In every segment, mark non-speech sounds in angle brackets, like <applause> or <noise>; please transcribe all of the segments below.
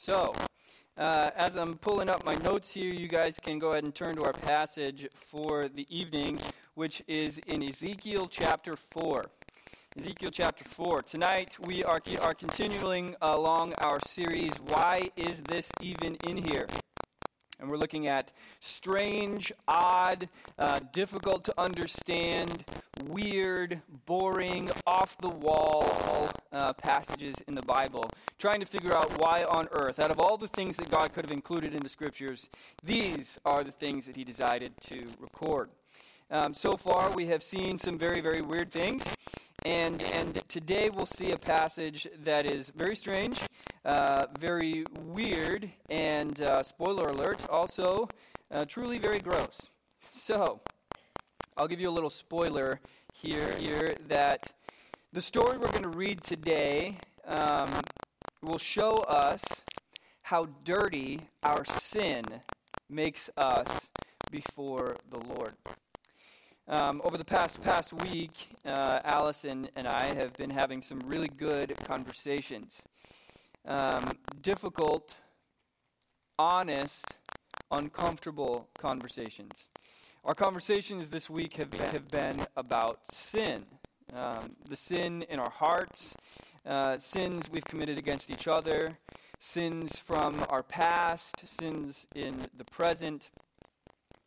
So, uh, as I'm pulling up my notes here, you guys can go ahead and turn to our passage for the evening, which is in Ezekiel chapter 4. Ezekiel chapter 4. Tonight we are, are continuing along our series, Why is This Even in Here? And we're looking at strange, odd, uh, difficult to understand, weird, boring, off the wall uh, passages in the Bible, trying to figure out why on earth, out of all the things that God could have included in the scriptures, these are the things that He decided to record. Um, so far, we have seen some very, very weird things. And, and today we'll see a passage that is very strange, uh, very weird, and uh, spoiler alert, also uh, truly very gross. So, I'll give you a little spoiler here, here that the story we're going to read today um, will show us how dirty our sin makes us before the Lord. Um, over the past past week, uh, Allison and I have been having some really good conversations. Um, difficult, honest, uncomfortable conversations. Our conversations this week have, have been about sin. Um, the sin in our hearts, uh, sins we've committed against each other, sins from our past, sins in the present.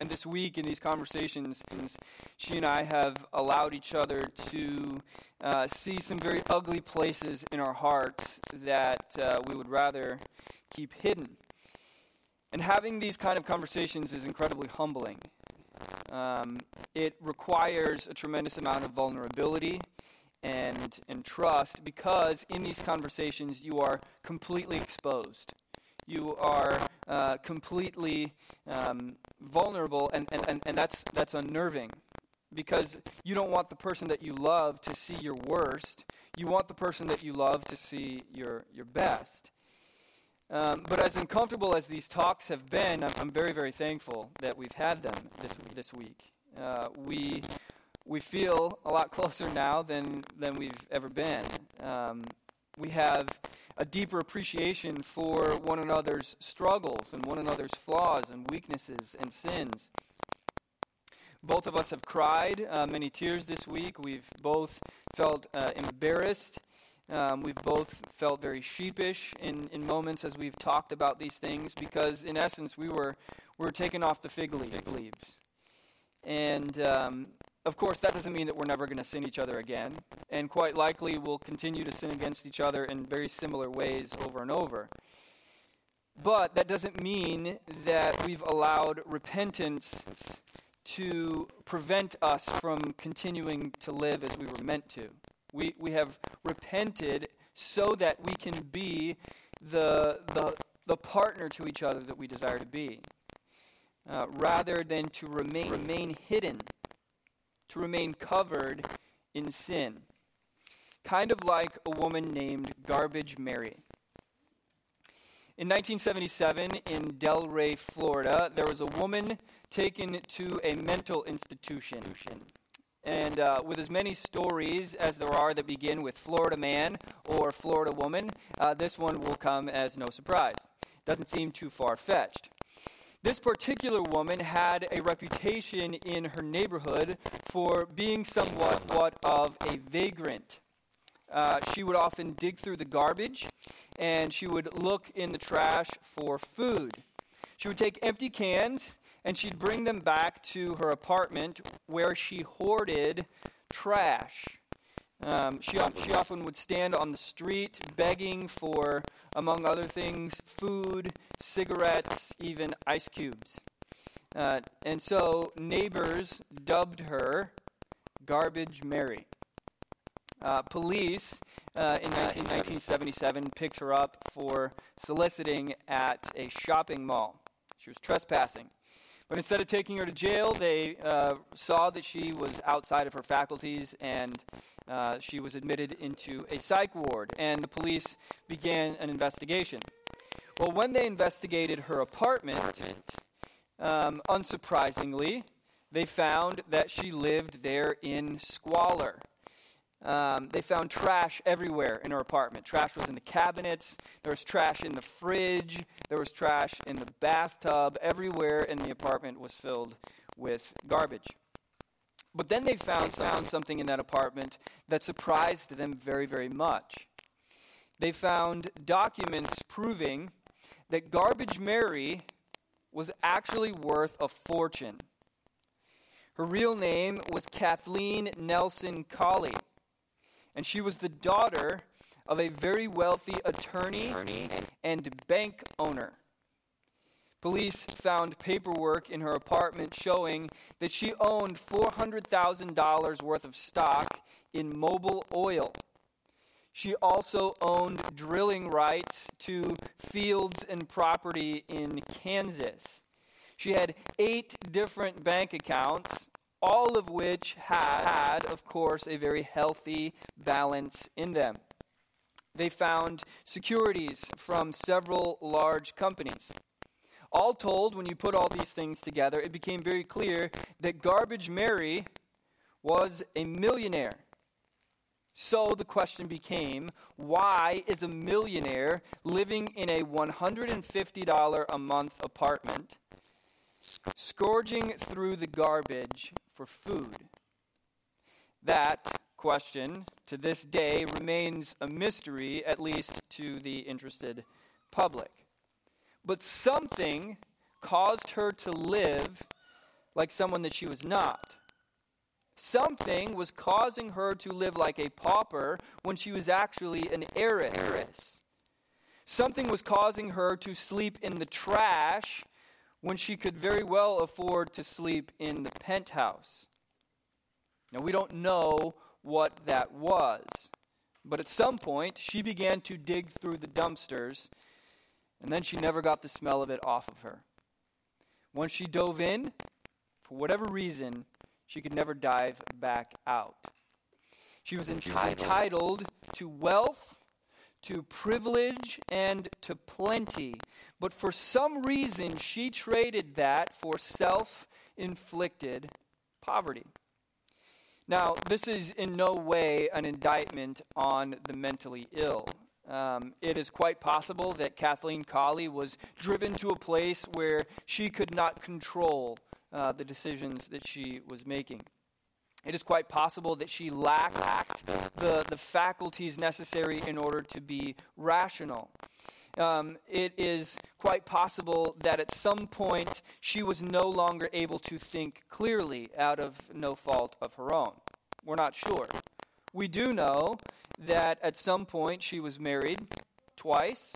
And this week, in these conversations, she and I have allowed each other to uh, see some very ugly places in our hearts that uh, we would rather keep hidden. And having these kind of conversations is incredibly humbling. Um, it requires a tremendous amount of vulnerability and, and trust because in these conversations you are completely exposed you are uh, completely um, vulnerable, and, and, and, and that's, that's unnerving because you don't want the person that you love to see your worst. You want the person that you love to see your, your best. Um, but as uncomfortable as these talks have been, I'm, I'm, very, very thankful that we've had them this, this week. Uh, we, we feel a lot <laughs> closer now than, than we've ever been. Um, we have a deeper appreciation for one another's struggles and one another's flaws and weaknesses and sins. Both of us have cried uh, many tears this week. We've both felt uh, embarrassed. Um, we've both felt very sheepish in, in moments as we've talked about these things because, in essence, we were, we were taken off the fig leaves. And um, of course, that doesn't mean that we're never going to sin each other again, and quite likely we'll continue to sin against each other in very similar ways over and over. But that doesn't mean that we've allowed repentance to prevent us from continuing to live as we were meant to. We, we have repented so that we can be the, the, the partner to each other that we desire to be, uh, rather than to remain, remain hidden to remain covered in sin. Kind of like a woman named Garbage Mary. In 1977, in Delray, Florida, there was a woman taken to a mental institution. And uh, with as many stories as there are that begin with Florida man or Florida woman, uh, this one will come as no surprise. Doesn't seem too far fetched. This particular woman had a reputation in her neighborhood for being somewhat, somewhat of a vagrant. Uh, she would often dig through the garbage and she would look in the trash for food. She would take empty cans and she'd bring them back to her apartment where she hoarded trash. Um, she, she often would stand on the street begging for, among other things, food, cigarettes, even ice cubes. Uh, and so neighbors dubbed her Garbage Mary. Uh, police uh, in 19, 1977 picked her up for soliciting at a shopping mall. She was trespassing. But instead of taking her to jail, they uh, saw that she was outside of her faculties and uh, she was admitted into a psych ward, and the police began an investigation. Well, when they investigated her apartment, um, unsurprisingly, they found that she lived there in squalor. Um, they found trash everywhere in her apartment. Trash was in the cabinets, there was trash in the fridge, there was trash in the bathtub. Everywhere in the apartment was filled with garbage. But then they found, found something in that apartment that surprised them very, very much. They found documents proving that Garbage Mary was actually worth a fortune. Her real name was Kathleen Nelson Colley, and she was the daughter of a very wealthy attorney, attorney. and bank owner. Police found paperwork in her apartment showing that she owned $400,000 worth of stock in Mobil Oil. She also owned drilling rights to fields and property in Kansas. She had eight different bank accounts, all of which had, of course, a very healthy balance in them. They found securities from several large companies. All told, when you put all these things together, it became very clear that Garbage Mary was a millionaire. So the question became why is a millionaire living in a $150 a month apartment, scourging through the garbage for food? That question to this day remains a mystery, at least to the interested public. But something caused her to live like someone that she was not. Something was causing her to live like a pauper when she was actually an heiress. Something was causing her to sleep in the trash when she could very well afford to sleep in the penthouse. Now, we don't know what that was, but at some point she began to dig through the dumpsters and then she never got the smell of it off of her. Once she dove in, for whatever reason, she could never dive back out. She was entitled to wealth, to privilege, and to plenty. But for some reason, she traded that for self inflicted poverty. Now, this is in no way an indictment on the mentally ill. Um, it is quite possible that Kathleen Colley was driven to a place where she could not control uh, the decisions that she was making. It is quite possible that she lacked the, the faculties necessary in order to be rational. Um, it is quite possible that at some point she was no longer able to think clearly out of no fault of her own. We're not sure. We do know that at some point she was married twice.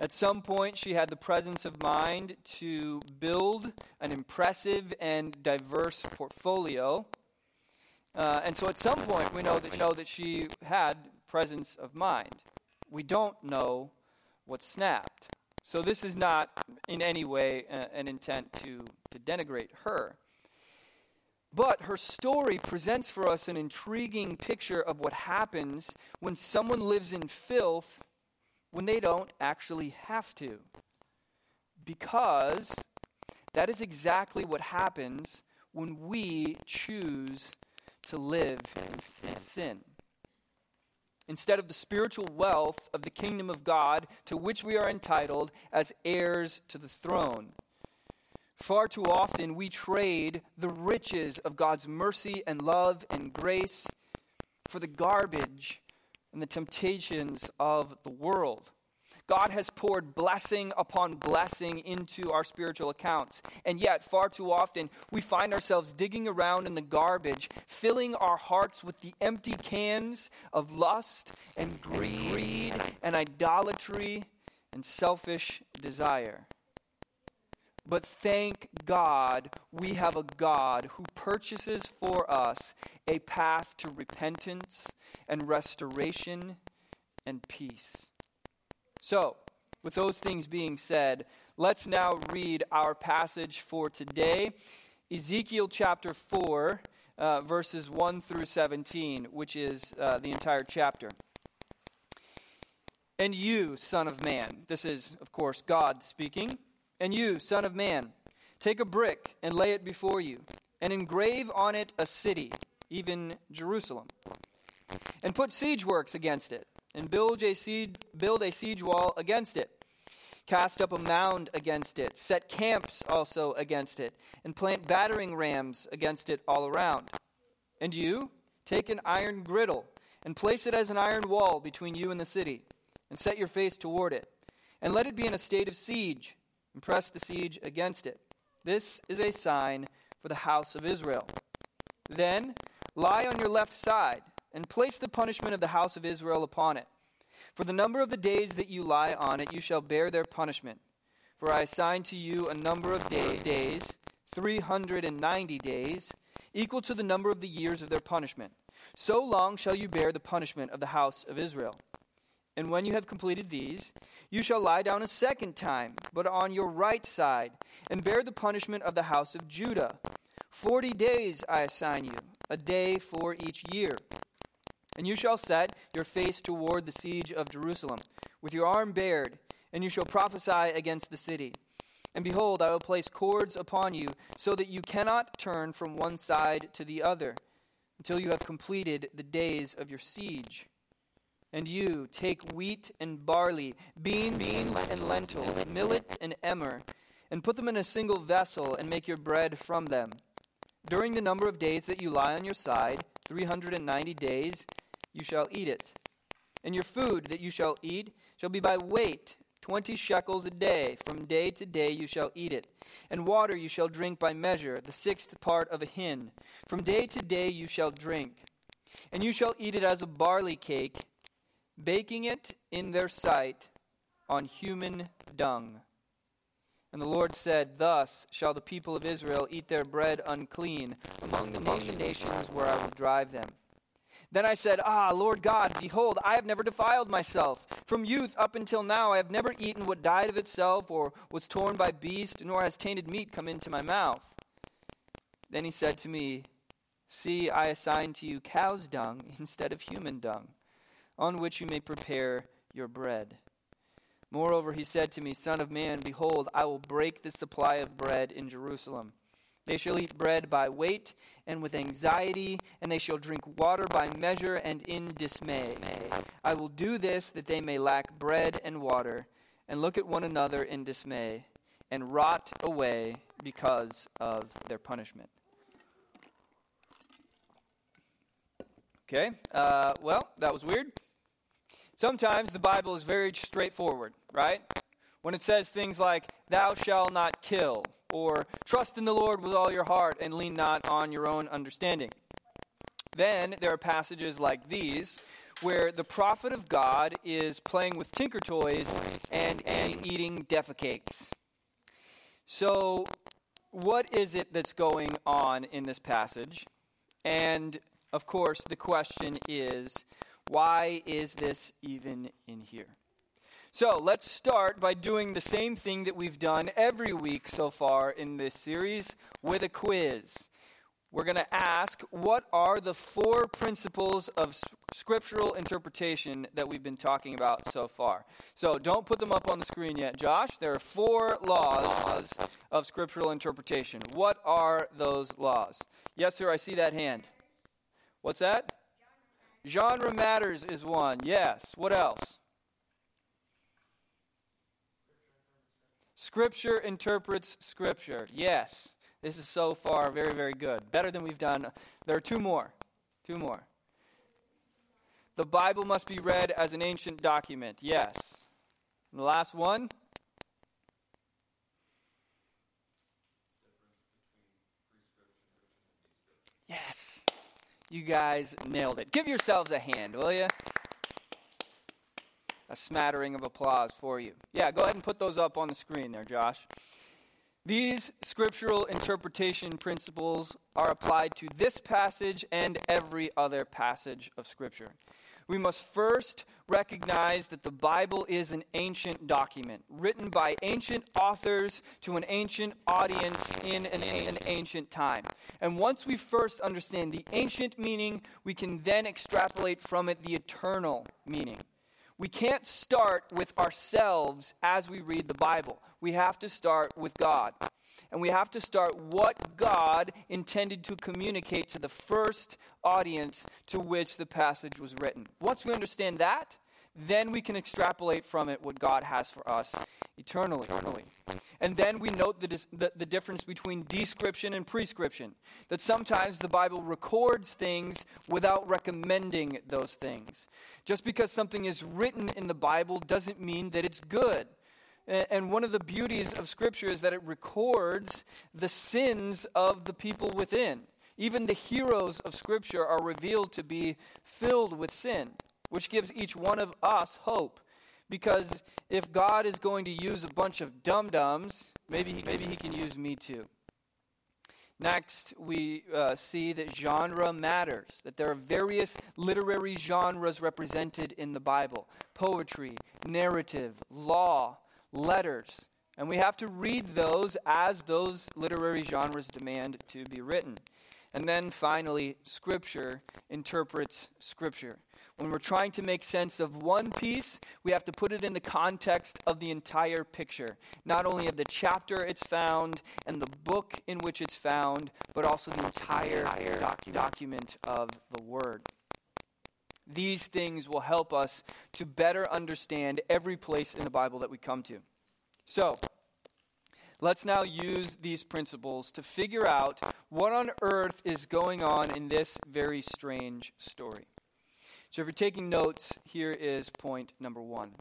At some point, she had the presence of mind to build an impressive and diverse portfolio. Uh, and so, at some point, we know that we know that she had presence of mind. We don't know what snapped. So, this is not in any way uh, an intent to, to denigrate her. But her story presents for us an intriguing picture of what happens when someone lives in filth when they don't actually have to. Because that is exactly what happens when we choose to live in sin. Instead of the spiritual wealth of the kingdom of God to which we are entitled as heirs to the throne. Far too often we trade the riches of God's mercy and love and grace for the garbage and the temptations of the world. God has poured blessing upon blessing into our spiritual accounts. And yet, far too often, we find ourselves digging around in the garbage, filling our hearts with the empty cans of lust and greed and, idolatry and selfish desire. But thank God we have a God who purchases for us a path to repentance and restoration and peace. So, with those things being said, let's now read our passage for today Ezekiel chapter 4, uh, verses 1 through 17, which is uh, the entire chapter. And you, Son of Man, this is, of course, God speaking. And you, Son of Man, take a brick and lay it before you, and engrave on it a city, even Jerusalem. and put siege works against it, and build a siege, build a siege wall against it. Cast up a mound against it, set camps also against it, and plant battering rams against it all around. And you, take an iron griddle, and place it as an iron wall between you and the city, and set your face toward it, and let it be in a state of siege, and press the siege against it. This is a sign for the house of Israel. Then lie on your left side, and place the punishment of the house of Israel upon it. For the number of the days that you lie on it, you shall bear their punishment. For I assign to you a number of day, days, 390 days, equal to the number of the years of their punishment. So long shall you bear the punishment of the house of Israel. And when you have completed these, you shall lie down a second time, but on your right side, and bear the punishment of the house of Judah. Forty days I assign you, a day for each year. And you shall set your face toward the siege of Jerusalem, with your arm bared, and you shall prophesy against the city. And behold, I will place cords upon you, so that you cannot turn from one side to the other, until you have completed the days of your siege. And you take wheat and barley, beans, beans and lentils, millet and emmer, and put them in a single vessel, and make your bread from them. During the number of days that you lie on your side, 390 days, you shall eat it. And your food that you shall eat shall be by weight, twenty shekels a day. From day to day you shall eat it. And water you shall drink by measure, the sixth part of a hin. From day to day you shall drink. And you shall eat it as a barley cake, baking it in their sight on human dung. And the Lord said, Thus shall the people of Israel eat their bread unclean among the nations where I will drive them. Then I said, Ah, Lord God, behold, I have never defiled myself. From youth up until now, I have never eaten what died of itself, or was torn by beast, nor has tainted meat come into my mouth. Then he said to me, See, I assign to you cow's dung <laughs> instead of human dung, on which you may prepare your bread. Moreover, he said to me, Son of man, behold, I will break the supply of bread in Jerusalem they shall eat bread by weight and with anxiety, and they shall drink water by measure and in dismay. I will do this that they may lack bread and water, and look at one another in dismay, and rot away because of their punishment. Okay, uh, well, that was weird. Sometimes the Bible is very straightforward, right? When it says things like, Thou shalt not kill, or trust in the Lord with all your heart and lean not on your own understanding. Then there are passages like these where the prophet of God is playing with tinker toys and, and eating defecakes. So, what is it that's going on in this passage? And of course, the question is why is this even in here? So let's start by doing the same thing that we've done every week so far in this series with a quiz. We're going to ask what are the four principles of scriptural interpretation that we've been talking about so far. So don't put them up on the screen yet, Josh. There are four laws of scriptural interpretation. What are those laws? Yes, sir, I see that hand. What's that? Genre matters is one. Yes. What else? Scripture interprets Scripture. Yes, this is so far very, very good. Better than we've done. There are two more. Two more. The Bible must be read as an ancient document. Yes. And the last one. Yes. You guys nailed it. Give yourselves a hand, will you? A smattering of applause for you. Yeah, go ahead and put those up on the screen there, Josh. These scriptural interpretation principles are applied to this passage and every other passage of Scripture. We must first recognize that the Bible is an ancient document, written by ancient authors to an ancient audience in an, an, ancient time. And once we first understand the ancient meaning, we can then extrapolate from it the eternal meaning. We can't start with ourselves as we read the Bible. We have to start with God. And we have to start what God intended to communicate to the first audience to which the passage was written. Once we understand that, then we can extrapolate from it what God has for us eternally. eternally. And then we note the, the, the, difference between description and prescription. That sometimes the Bible records things without recommending those things. Just because something is written in the Bible doesn't mean that it's good. And one of the beauties of Scripture is that it records the sins of the people within. Even the heroes of Scripture are revealed to be filled with sin which gives each one of us hope. Because if God is going to use a bunch of dum dums, maybe he, maybe he can use me too. Next, we uh, see that genre matters, that there are various literary genres represented in the Bible poetry, narrative, law, letters. And we have to read those as those literary genres demand to be written. And then finally, Scripture interprets Scripture. When we're trying to make sense of one piece, we have to put it in the context of the entire picture, not only of the chapter it's found and the book in which it's found, but also the entire docu- document of the Word. These things will help us to better understand every place in the Bible that we come to. So, let's now use these principles to figure out what on earth is going on in this very strange story. So if you're taking notes, here is point number one.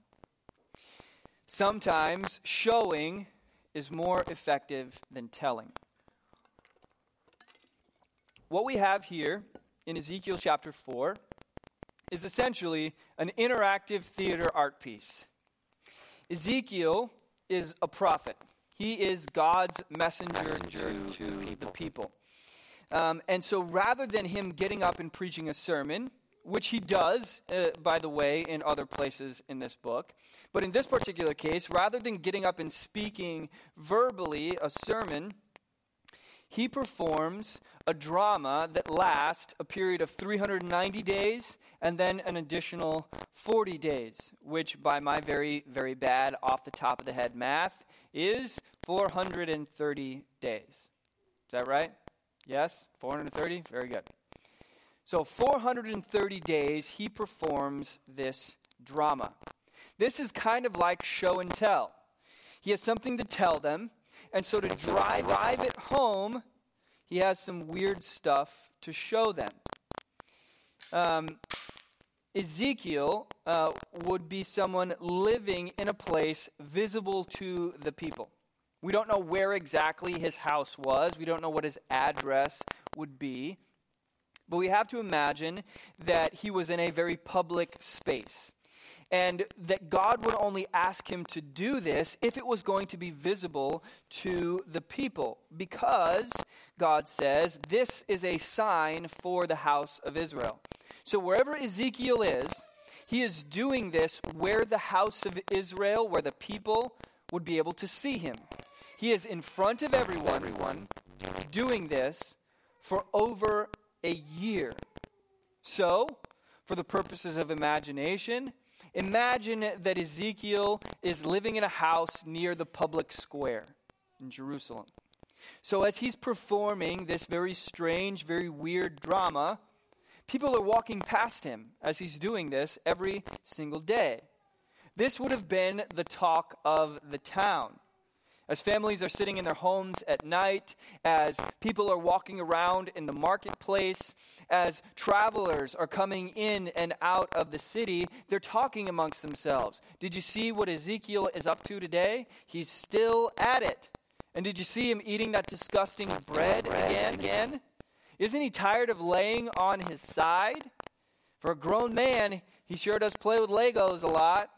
Sometimes showing is more effective than telling. What we have here in Ezekiel chapter 4 is essentially an interactive theater art piece. Ezekiel is a prophet. He is God's messenger, messenger to, to people. the people. Um, and so rather than him getting up and preaching a sermon, which he does, uh, by the way, in other places in this book. But in this particular case, rather than getting up and speaking verbally a sermon, he performs a drama that lasts a period of 390 days and then an additional 40 days, which, by my very, very bad, off the top of the head math, is 430 days. Is that right? Yes? 430? Very good. So, 430 days, he performs this drama. This is kind of like show and tell. He has something to tell them, and so to drive, it home, he has some weird stuff to show them. Um, Ezekiel uh, would be someone living in a place visible to the people. We don't know where exactly his house was, we don't know what his address would be. But we have to imagine that he was in a very public space. And that God would only ask him to do this if it was going to be visible to the people. Because, God says, this is a sign for the house of Israel. So wherever Ezekiel is, he is doing this where the house of Israel, where the people would be able to see him. He is in front of everyone, everyone doing this for over a year. So, for the purposes of imagination, imagine that Ezekiel is living in a house near the public square in Jerusalem. So, as he's performing this very strange, very weird drama, people are walking past him as he's doing this every single day. This would have been the talk of the town. As families are sitting in their homes at night, as people are walking around in the marketplace, as travelers are coming in and out of the city, they're talking amongst themselves. Did you see what Ezekiel is up to today? He's still at it. And did you see him eating that disgusting bread, bread again? again? Isn't he tired of laying on his side? For a grown man, he sure does play with Legos a lot.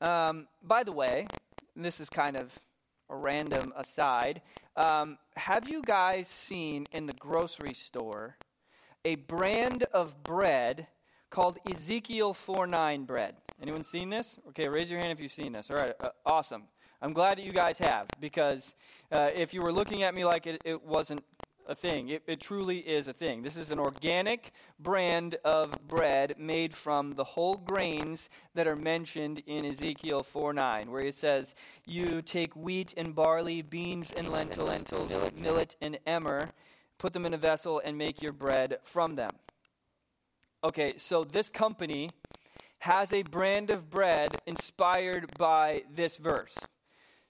Um, by the way, this is kind of a random aside. Um, have you guys seen in the grocery store a brand of bread called Ezekiel 49 bread? Anyone seen this? Okay, raise your hand if you've seen this. All right, uh, awesome. I'm glad that you guys have because uh, if you were looking at me like it, it wasn't a thing. It, it, truly is a thing. This is an organic brand of bread made from the whole grains that are mentioned in Ezekiel 4 9, where it says, You take wheat and barley, beans and lentils, lentils millet, millet and emmer, put them in a vessel, and make your bread from them. Okay, so this company has a brand of bread inspired by this verse.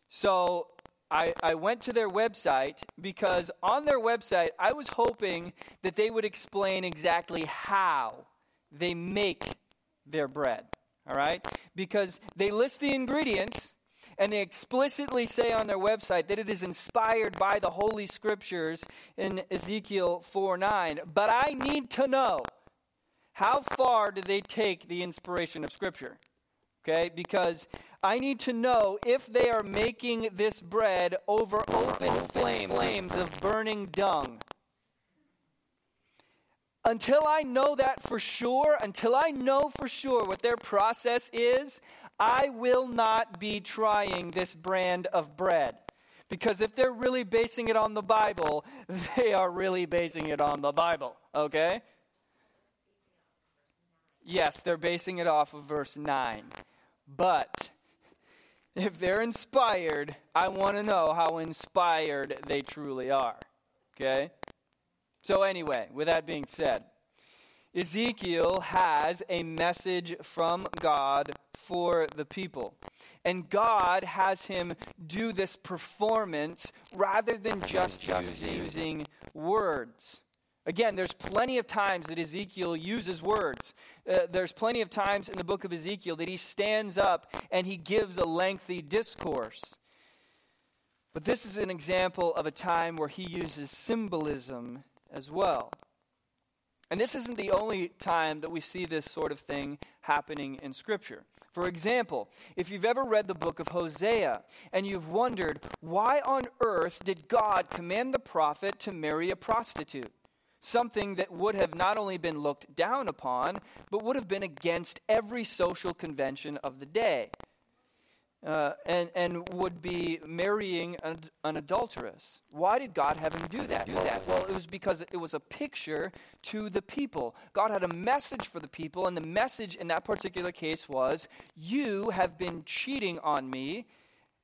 So I, I went to their website because on their website, I was hoping that they would explain exactly how they make their bread. All right? Because they list the ingredients and they explicitly say on their website that it is inspired by the Holy Scriptures in Ezekiel 4 9. But I need to know how far do they take the inspiration of Scripture? Okay? Because I need to know if they are making this bread over open flame, flames of burning dung. Until I know that for sure, until I know for sure what their process is, I will not be trying this brand of bread. Because if they're really basing it on the Bible, <laughs> they are really basing it on the Bible, okay? Yes, they're basing it off of verse 9. But if they're inspired, I want to know how inspired they truly are. Okay? So, anyway, with that being said, Ezekiel has a message from God for the people. And God has him do this performance rather than just, just using words. Again, there's plenty of times that Ezekiel uses words. Uh, there's plenty of times in the book of Ezekiel that he stands up and he gives a lengthy discourse. But this is an example of a time where he uses symbolism as well. And this isn't the only time that we see this sort of thing happening in Scripture. For example, if you've ever read the book of Hosea and you've wondered, why on earth did God command the prophet to marry a prostitute? Something that would have not only been looked down upon, but would have been against every social convention of the day. Uh, and, and would be marrying an, an, adulteress. Why did God have him do that? do that? Well, it was because it was a picture to the people. God had a message for the people, and the message in that particular case was You have been cheating on me,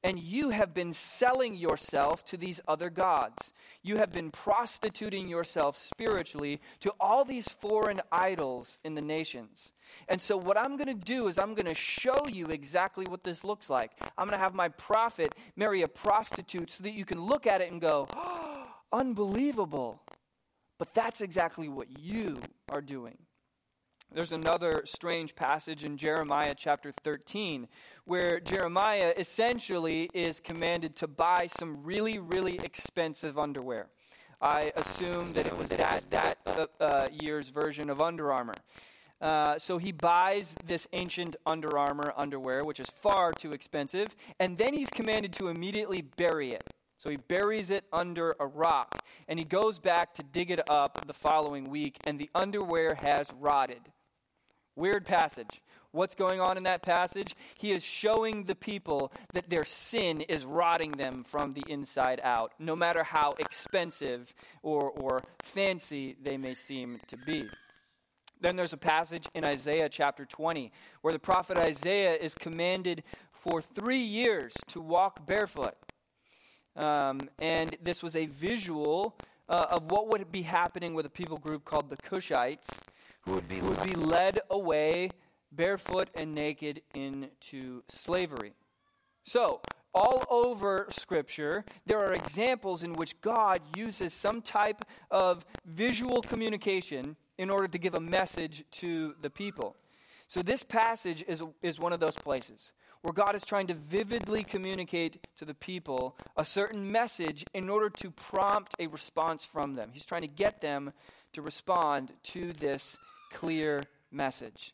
and you have been selling yourself to these other gods. You have been prostituting yourself spiritually to all these foreign idols in the nations. And so, what I'm going to do is, I'm going to show you exactly what this looks like. I'm going to have my prophet marry a prostitute so that you can look at it and go, oh, <gasps> unbelievable. But that's exactly what you are doing. There's another strange passage in Jeremiah chapter 13 where Jeremiah essentially is commanded to buy some really, really expensive underwear. I assume that it was that, that uh, uh, year's version of Under Armour. Uh, so he buys this ancient Under Armour underwear, which is far too expensive, and then he's commanded to immediately bury it. So he buries it under a rock, and he goes back to dig it up the following week, and the underwear has rotted. Weird passage. What's going on in that passage? He is showing the people that their sin is rotting them from the inside out, no matter how expensive or, or fancy they may seem to be. Then there's a passage in Isaiah chapter 20 where the prophet Isaiah is commanded for three years to walk barefoot. Um, and this was a visual uh, of what would be happening with a people group called the Cushites, who would be, who would be led away barefoot and naked into slavery. So, all over Scripture, there are examples in which God uses some type of visual communication in order to give a message to the people. So, this passage is, is one of those places where God is trying to vividly communicate to the people a certain message in order to prompt a response from them. He's trying to get them to respond to this clear message.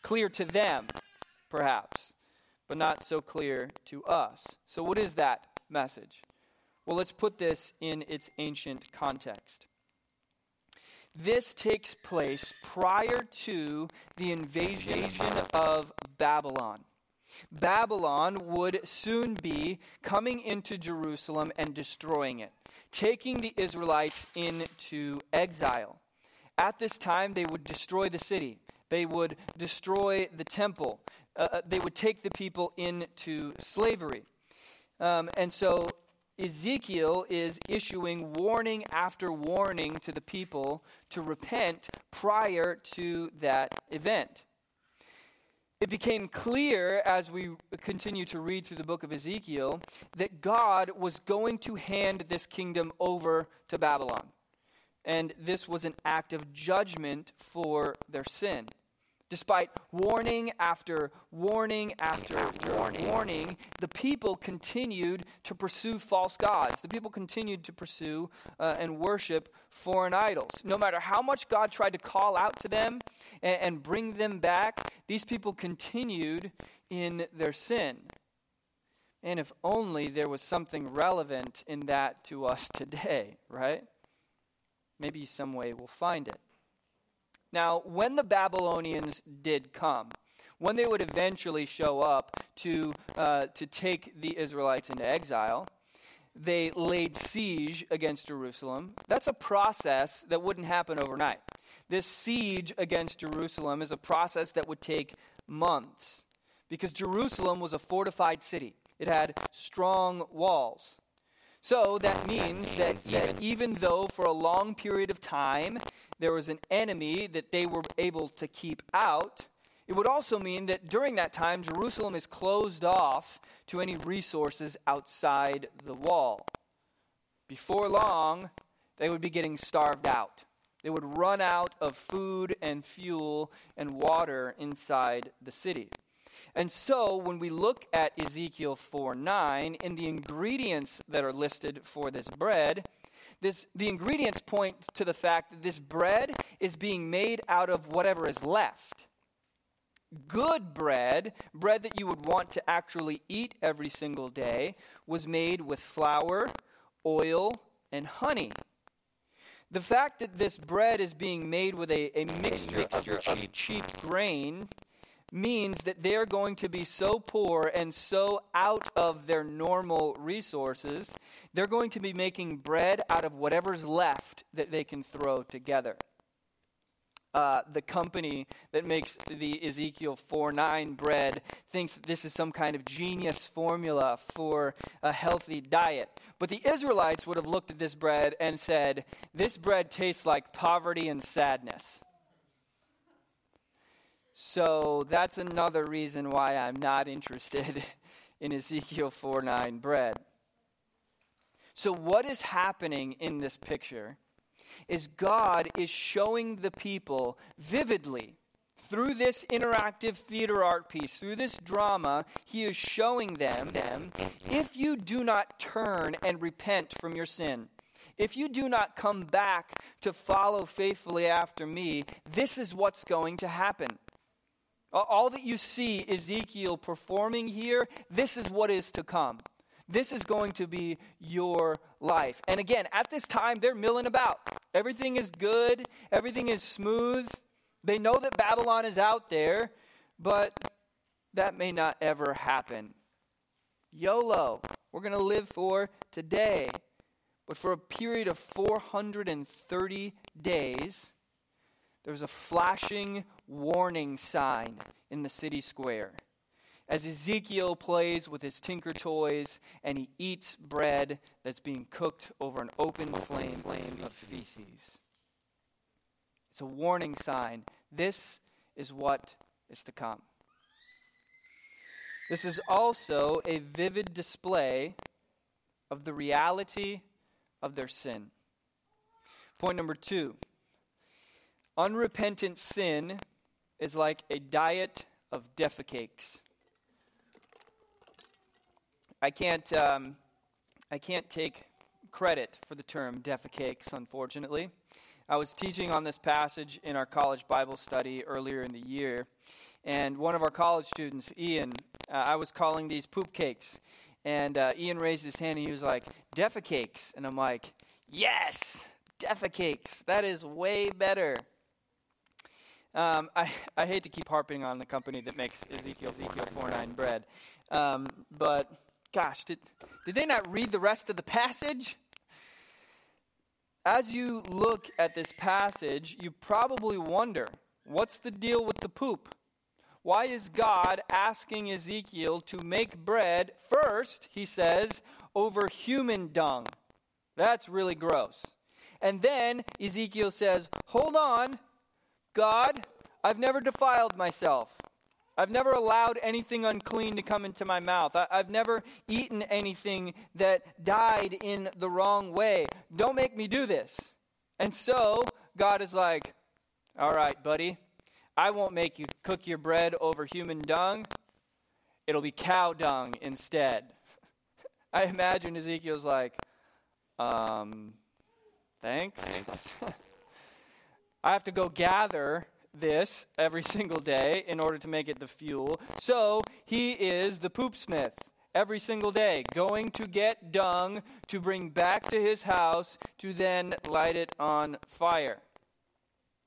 Clear to them, perhaps, but not so clear to us. So, what is that message? Well, let's put this in its ancient context. This takes place prior to the invasion of Babylon. Babylon would soon be coming into Jerusalem and destroying it, taking the Israelites into exile. At this time, they would destroy the city, they would destroy the temple, uh, uh they would take the people into slavery. Um, and so Ezekiel is issuing warning after warning to the people to repent prior to that event. It became clear as we continue to read through the book of Ezekiel that God was going to hand this kingdom over to Babylon. And this was an act of judgment for their sin. Despite warning after warning after, after warning. warning, the people continued to pursue false gods. The people continued to pursue uh, and worship foreign idols. No matter how much God tried to call out to them and, and bring them back, these people continued in their sin. And if only there was something relevant in that to us today, right? Maybe some way we'll find it. Now, when the Babylonians did come, when they would eventually show up to, uh, to take the Israelites into exile, they laid siege against Jerusalem. That's a process that wouldn't happen overnight. This siege against Jerusalem is a process that would take months because Jerusalem was a fortified city, it had strong walls. So that means that even, even though for a long period of time there was an enemy that they were able to keep out, it would also mean that during that time Jerusalem is closed off to any resources outside the wall. Before long, they would be getting starved out. They would run out of food and fuel and water inside the city. And so when we look at Ezekiel 4 9, in the ingredients that are listed for this bread, this, the ingredients point to the fact that this bread is being made out of whatever is left. Good bread, bread that you would want to actually eat every single day, was made with flour, oil, and honey. The fact that this bread is being made with a, a mixture, mixture of, cheap, cheap grain means that they're going to be so poor and so out of their normal resources, they're going to be making bread out of whatever's left that they can throw together. Uh, the company that makes the Ezekiel 4 9 bread thinks that this is some kind of genius formula for a healthy diet. But the Israelites would have looked at this bread and said, This bread tastes like poverty and sadness. So that's another reason why I'm not interested <laughs> in Ezekiel 4 9 bread. So, what is happening in this picture is God is showing the people vividly through this interactive theater art piece, through this drama, he is showing them, them if you do not turn and repent from your sin, if you do not come back to follow faithfully after me, this is what's going to happen. All that you see Ezekiel performing here, this is what is to come. This is going to be your life. And again, at this time, they're milling about. Everything is good, everything is smooth. They know that Babylon is out there, but that may not ever happen. YOLO. We're going to live for today. But for a period of 430 days, there's a flashing warning sign in the city square. As Ezekiel plays with his tinker toys and he eats bread that's being cooked over an open flame, flame of feces. It's a warning sign. This is what is to come. This is also a vivid display of the reality of their sin. Point number two Unrepentant sin is like a diet of defecakes. I can't, um, I can't take credit for the term defecakes, unfortunately. I was teaching on this passage in our college Bible study earlier in the year, and one of our college students, Ian, uh, I was calling these poop cakes. And uh, Ian raised his hand and he was like, defecakes. And I'm like, yes, defecakes. That is way better. Um, <laughs> I, I hate to keep harping on the company that makes Ezekiel Ezekiel 4 9 bread. Um, but gosh, did, did they not read the rest of the passage? As you look at this passage, you probably wonder what's the deal with the poop? Why is God asking Ezekiel to make bread first, he says, over human dung? That's really gross. And then Ezekiel says, Hold on, God, I've never defiled myself. I've never allowed anything unclean to come into my mouth. I, have never eaten anything that died in the wrong way. Don't make me do this. And so God is like, All right, buddy, I won't make you cook your bread over human dung. It'll be cow dung instead. <laughs> I imagine Ezekiel's like, um, thanks. thanks. <laughs> I have to go gather this every <laughs> single day in order to make it the fuel. So he is the poop smith every single day, going to get dung to bring back to his house to then light it on fire.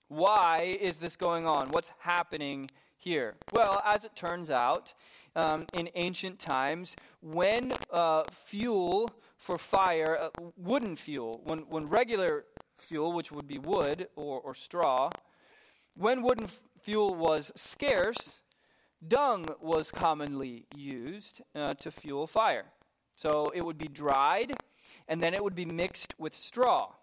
Why is this going on? What's happening here? Well, as it turns out, um, in ancient times, when uh, fuel for fire, uh, wooden fuel, when, when regular fuel, which would be wood or, or straw, when wooden f- fuel was scarce, dung was commonly used uh, to fuel fire. So it would be dried, and then it would be mixed with straw.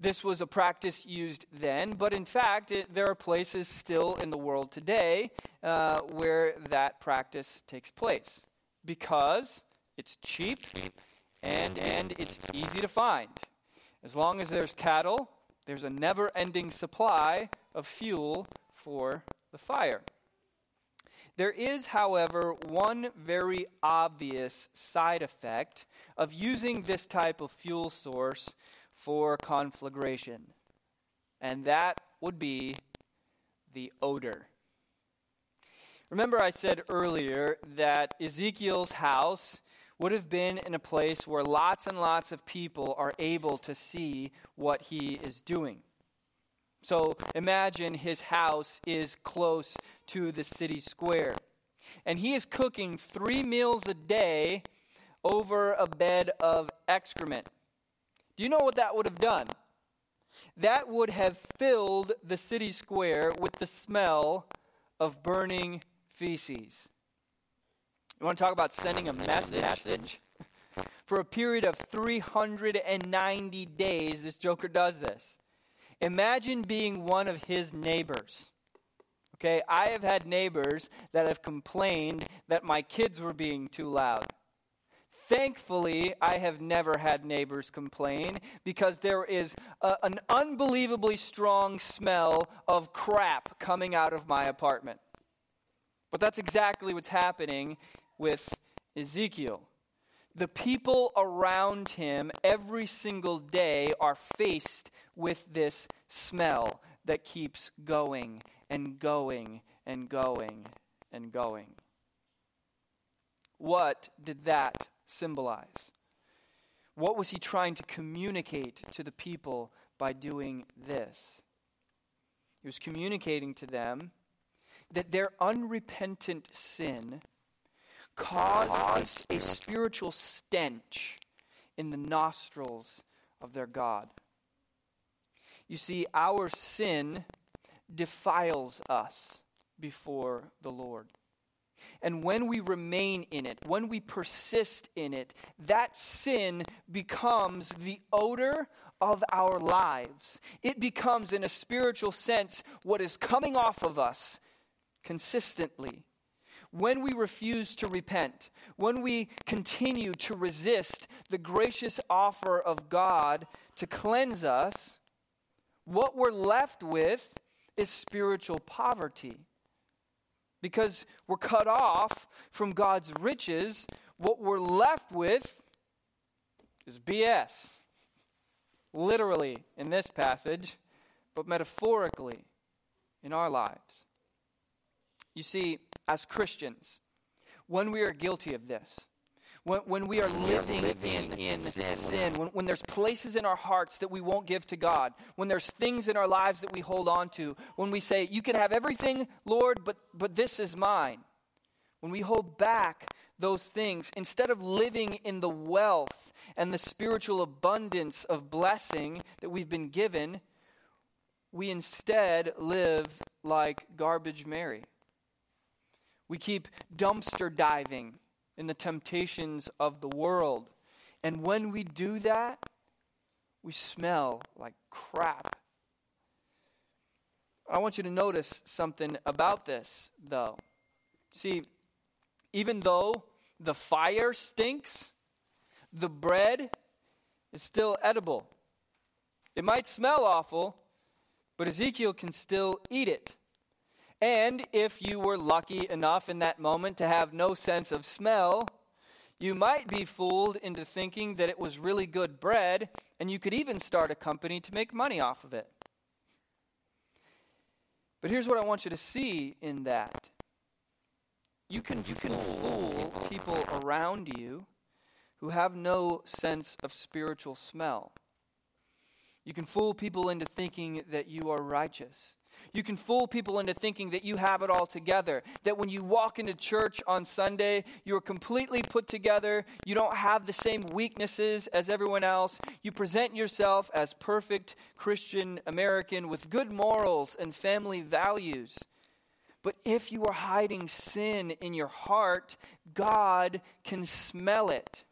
This was a practice used then, but in fact, it, there are places still in the world today uh, where that practice takes place because it's cheap and, and it's easy to find. As long as there's cattle, there's a never ending supply of fuel for the fire. There is, however, one very obvious side effect of using this type of fuel source for conflagration, and that would be the odor. Remember, I said earlier that Ezekiel's house would have been in a place where lots and lots of people are able to see what he is doing. So imagine his house is close to the city square. And he is cooking three meals a day over a bed of excrement. Do you know what that would have done? That would have filled the city square with the smell of burning feces. You want to talk about sending a message? For a period of 390 days, this Joker does this. Imagine being one of his neighbors. Okay, I have had neighbors that have complained that my kids were being too loud. Thankfully, I have never had neighbors complain because there is a, an unbelievably strong smell of crap coming out of my apartment. But that's exactly what's happening with Ezekiel. The people around him every single day are faced with this smell that keeps going and going and going and going. What did that symbolize? What was he trying to communicate to the people by doing this? He was communicating to them that their unrepentant sin caused a, a spiritual stench in the nostrils of their God. You see, our sin defiles us before the Lord. And when we remain in it, when we persist in it, that sin becomes the odor of our lives. It becomes, in a spiritual sense, what is coming off of us consistently. When we refuse to repent, when we continue to resist the gracious offer of God to cleanse us, what we're left with is spiritual poverty because we're cut off from God's riches, what we're left with is BS. Literally in this passage, but metaphorically in our lives. You see, as Christians, when we are guilty of this, when, when we are living, living in, in, sin, sin when, when there's places in our hearts that we won't give to God, when there's things in our lives that we hold on to, when we say, You can have everything, Lord, but, but this is mine. When we hold back those things, instead of living in the wealth and the spiritual abundance of blessing that we've been given, we instead live like garbage Mary. We keep dumpster diving in the temptations of the world. And when we do that, we smell like crap. I want you to notice something about this, though. See, even though the fire stinks, the bread is still edible. It might smell awful, but Ezekiel can still eat it. And if you were lucky enough in that moment to have no sense of smell, you might be fooled into thinking that it was really good bread, and you could even start a company to make money off of it. But here's what I want you to see in that you can, you can fool people around you who have no sense of spiritual smell. You can fool people into thinking that you are righteous. You can fool people into thinking that you have it all together, that when you walk into church on Sunday, you're completely put together, you don't have the same weaknesses as everyone else, you present yourself as perfect Christian American with good morals and family values. But if you are hiding sin in your heart, God can smell it,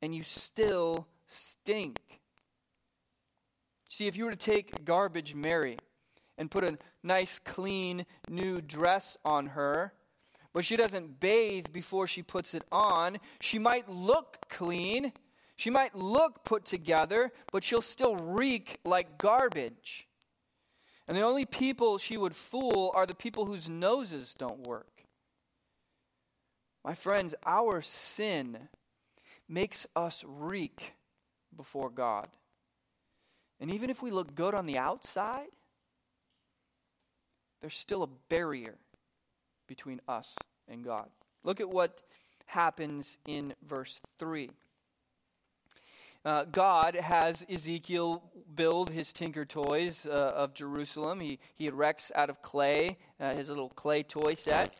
and you still stink. See, if you were to take garbage Mary and put a nice, clean, new dress on her, but she doesn't bathe before she puts it on, she might look clean, she might look put together, but she'll still reek like garbage. And the only people she would fool are the people whose noses don't work. My friends, our sin makes us reek before God. And even if we look good on the outside, there's still a barrier between us and God. Look at what happens in verse 3. Uh, God has Ezekiel build his tinker toys uh, of Jerusalem. He, he erects out of clay uh, his little clay toy set,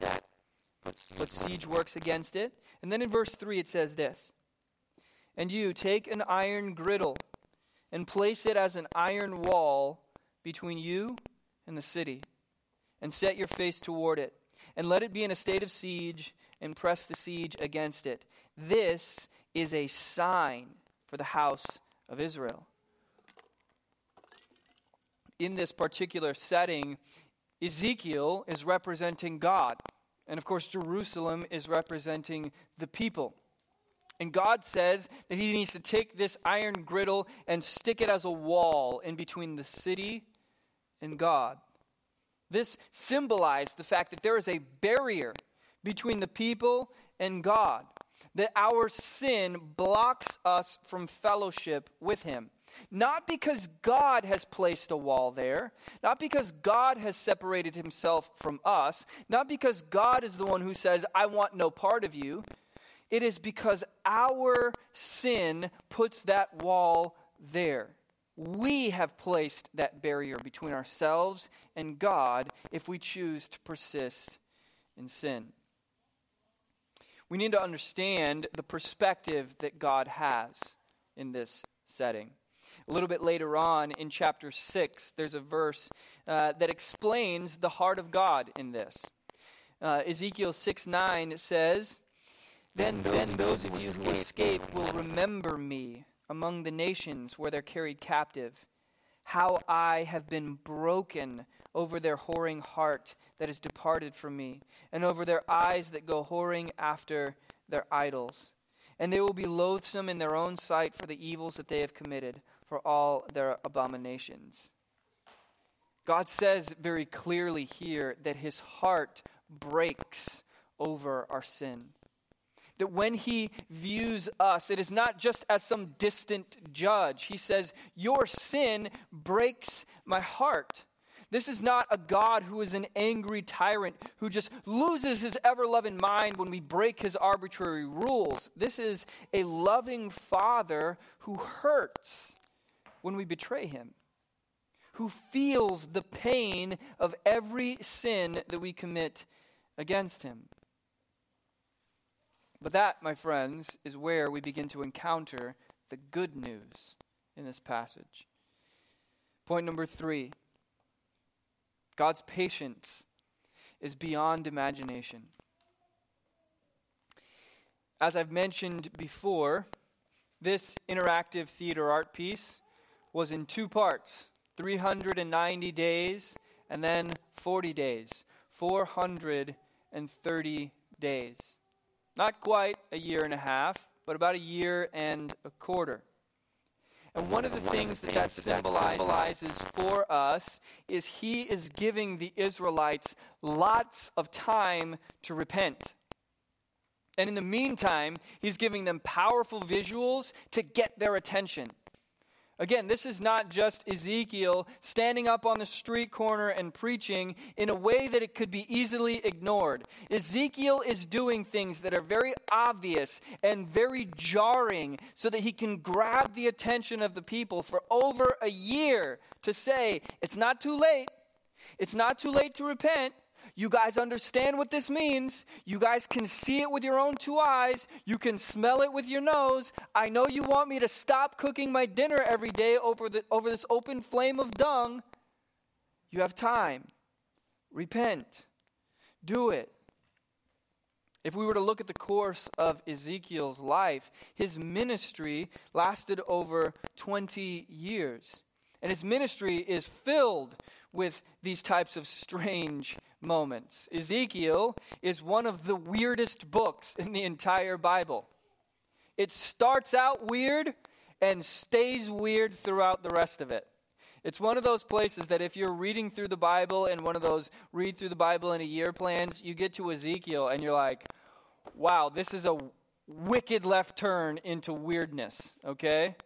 puts siege works against it. And then in verse 3 it says this And you take an iron griddle and place it as an iron wall between you and the city, and set your face toward it, and let it be in a state of siege, and press the siege against it. This is a sign for the house of Israel. In this particular setting, Ezekiel is representing God. And of course, Jerusalem is representing the people. And God says that He needs to take this iron griddle and stick it as a wall in between the city and God. This symbolized the fact that there is a barrier between the people and God, that our sin blocks us from fellowship with Him. Not because God has placed a wall there, not because God has separated Himself from us, not because God is the one who says, I want no part of you. It is because our sin puts that wall there. We have placed that barrier between ourselves and God if we choose to persist in sin. We need to understand the perspective that God has in this setting. A little bit later on in chapter 6, there's a verse uh, that explains the heart of God in this. Uh, Ezekiel 6 9 says, then, then those of you who escape will remember me among the nations where they're carried captive, how I have been broken over their whoring heart that is departed from me, and over their eyes that go whoring after their idols. And they will be loathsome in their own sight for the evils that they have committed, for all their abominations. God says very clearly here that his heart breaks over our sin that when he views us, it is not just as some distant judge. He says, Your sin breaks my heart. This is not a God who is an angry tyrant who just loses his ever loving mind when we break his arbitrary rules. This is a loving Father who hurts when we betray him, who feels the pain of every sin that we commit against him. But that, my friends, is where we begin to encounter the good news in this passage. Point number three God's patience is beyond imagination. As I've mentioned before, this interactive theater art piece was in two parts 390 days and then 40 days. 430 days. Not quite a year and a half, but about a year and a quarter. And one of the one things of the that that symbolizes for us is he is giving the Israelites lots of time to repent. And in the meantime, he's giving them powerful visuals to get their attention. Again, this is not just Ezekiel standing up on the street corner and preaching in a way that it could be easily ignored. Ezekiel is doing things that are very obvious and very jarring so that he can grab the attention of the people for over a year to say, it's not too late. It's not too late to repent. You guys understand what this means. You guys can see it with your own two eyes. You can smell it with your nose. I know you want me to stop cooking my dinner every day over, the, over this open flame of dung. You have time. Repent. Do it. If we were to look at the course of Ezekiel's life, his ministry lasted over 20 years. And his ministry is filled with these types of strange moments. Ezekiel is one of the weirdest books in the entire Bible. It starts out weird and stays weird throughout the rest of it. It's one of those places that if you're reading through the Bible and one of those read through the Bible in a year plans, you get to Ezekiel and you're like, wow, this is a wicked left turn into weirdness, okay?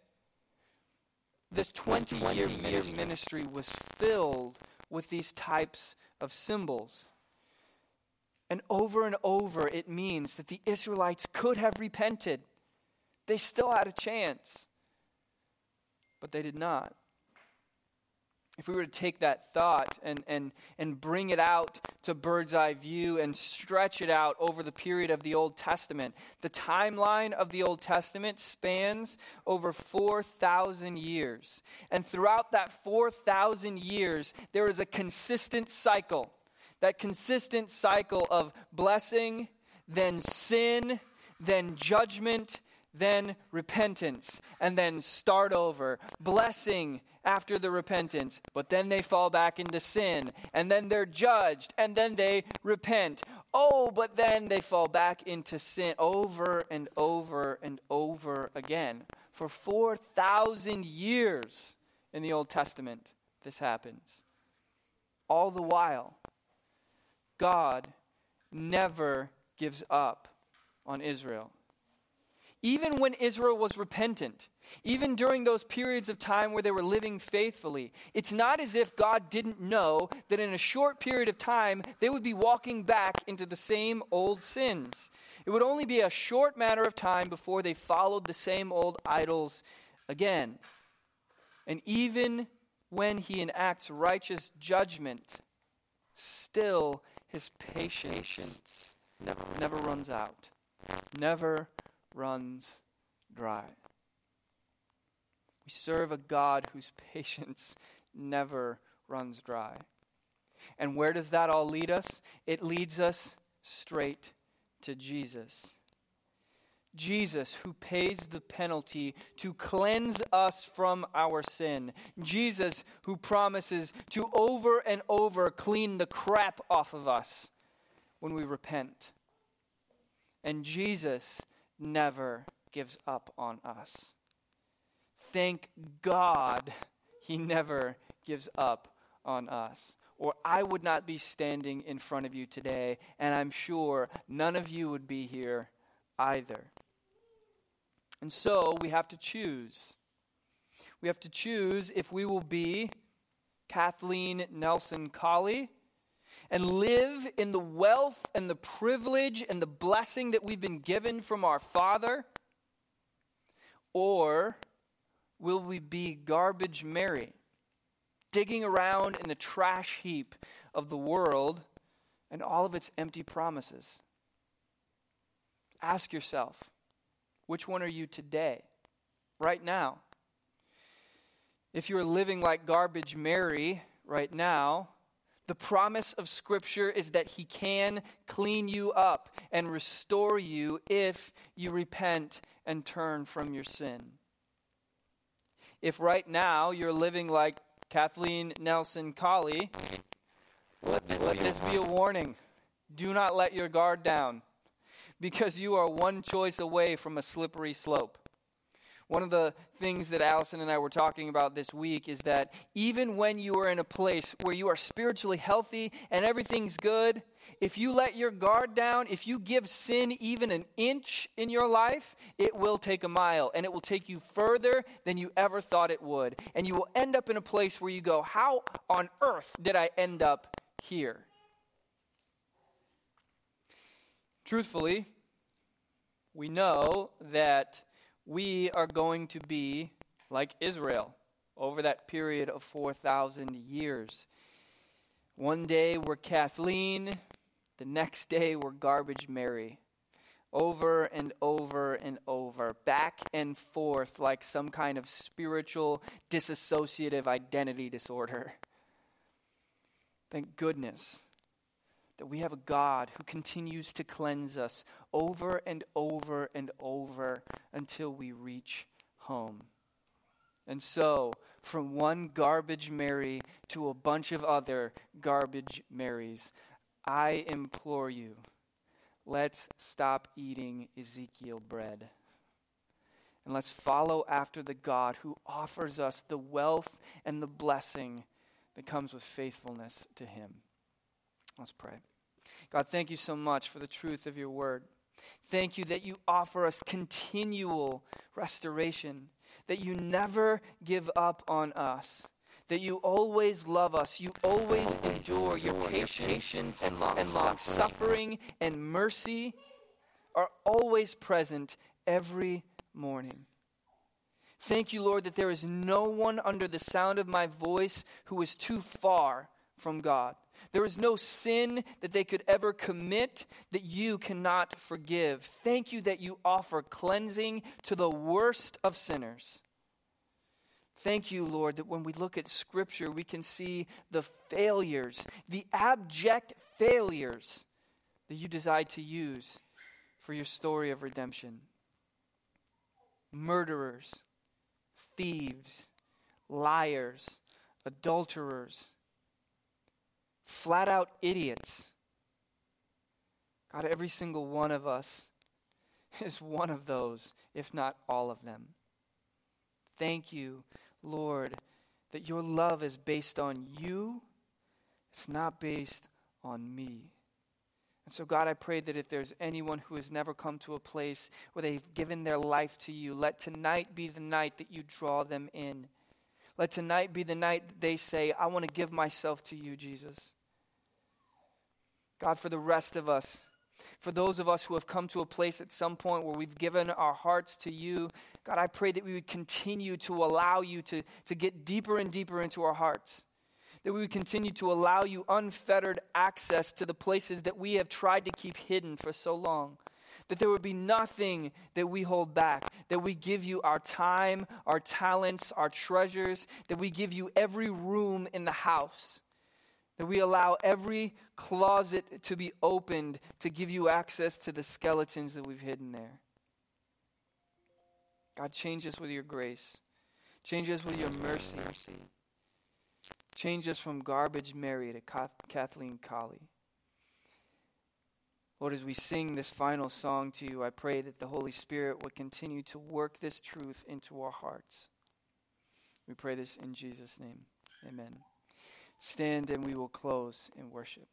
This 20 year ministry was filled with these types of symbols. And over and over, it means that the Israelites could have repented. They still had a chance, but they did not if we were to take that thought and, and, and bring it out to bird's eye view and stretch it out over the period of the Old Testament, the timeline of the Old Testament spans over 4,000 years. And throughout that 4,000 years, there is a consistent cycle. That consistent cycle of blessing, then sin, then judgment, then repentance, and then start over. Blessing after the repentance, but then they fall back into sin, and then they're judged, and then they repent. Oh, but then they fall back into sin over and over and over again. For 4,000 years in the Old Testament, this happens. All the while, God never gives up on Israel. Even when Israel was repentant, even during those periods of time where they were living faithfully, it's not as if God didn't know that in a short period of time they would be walking back into the same old sins. It would only be a short matter of time before they followed the same old idols again. And even when he enacts righteous judgment, still his patience never, never runs out. Never runs dry. We serve a God whose <laughs> patience never runs dry. And where does that all lead us? It leads us straight to Jesus. Jesus, who pays the penalty to cleanse us from our sin. Jesus, who promises to over and over clean the crap off of us when we repent. And Jesus, never gives up on us. Thank God he never gives up on us. Or I would not be standing in front of you today, and I'm sure none of you would be here either. And so we have to choose. We have to choose if we will be Kathleen Nelson Colley, and live in the wealth and the privilege and the blessing that we've been given from our Father? Or will we be garbage Mary, digging around in the trash heap of the world and all of its empty promises? Ask yourself, which one are you today, right now? If you're living like garbage Mary right now, the promise of Scripture is that He can clean you up and restore you if you repent and turn from your sin. If right now you're living like Kathleen Nelson Colley, let this, let this be a warning. Do not let your guard down because you are one choice away from a slippery slope. One of the things that Allison and I were talking about this week is that even when you are in a place where you are spiritually healthy and everything's good, if you let your guard down, if you give sin even an inch in your life, it will take a mile and it will take you further than you ever thought it would. And you will end up in a place where you go, How on earth did I end up here? Truthfully, we know that we are going to be like Israel over that period of 4,000 years. One day we're Kathleen, the next day we're Garbage Mary. Over and over and over, back and forth, like some kind of spiritual disassociative identity disorder. Thank goodness that we have a God who continues to cleanse us over and over and over until we reach home. And so, from one garbage Mary to a bunch of other garbage Marys, I implore you, let's stop eating Ezekiel bread. And let's follow after the God who offers us the wealth and the blessing that comes with faithfulness to Him. Let's pray. God, thank you so much for the truth of your word. Thank you that you offer us continual restoration, that you never give up on us, that you always love us, you always endure your patience and long suffering and mercy are always present every morning. Thank you, Lord, that there is no one under the sound of my voice who is too far from God. There is no sin that they could ever commit that you cannot forgive. Thank you that you offer cleansing to the worst of sinners. Thank you, Lord, that when we look at Scripture, we can see the failures, the abject failures that you decide to use for your story of redemption. Murderers, thieves, liars, adulterers, flat out idiots. God, every single one of us <laughs> is one of those, if not all of them. Thank you, Lord, that your love is based on you, it's not based on me. And so, God, I pray that if there's anyone who has never come to a place where they've given their life to you, let tonight be the night that you draw them in. Let tonight be the night that they say, I want to give myself to you, Jesus. God, for the rest of us, for those of us who have come to a place at some point where we've given our hearts to you, God, I pray that we would continue to allow you to, to get deeper and deeper into our hearts. That we would continue to allow you unfettered access to the places that we have tried to keep hidden for so long that there would be nothing that we hold back, that we give you our time, our talents, our treasures, that we give you every room in the house, that we allow every closet to be opened to give you access to the skeletons that we've hidden there. God, change us with your grace. Change us with your mercy. Change us from garbage Mary to Kathleen Colley. Lord, as we sing this final song to you, I pray that the Holy Spirit will continue to work this truth into our hearts. We pray this in Jesus' name. Amen. Stand and we will close in worship.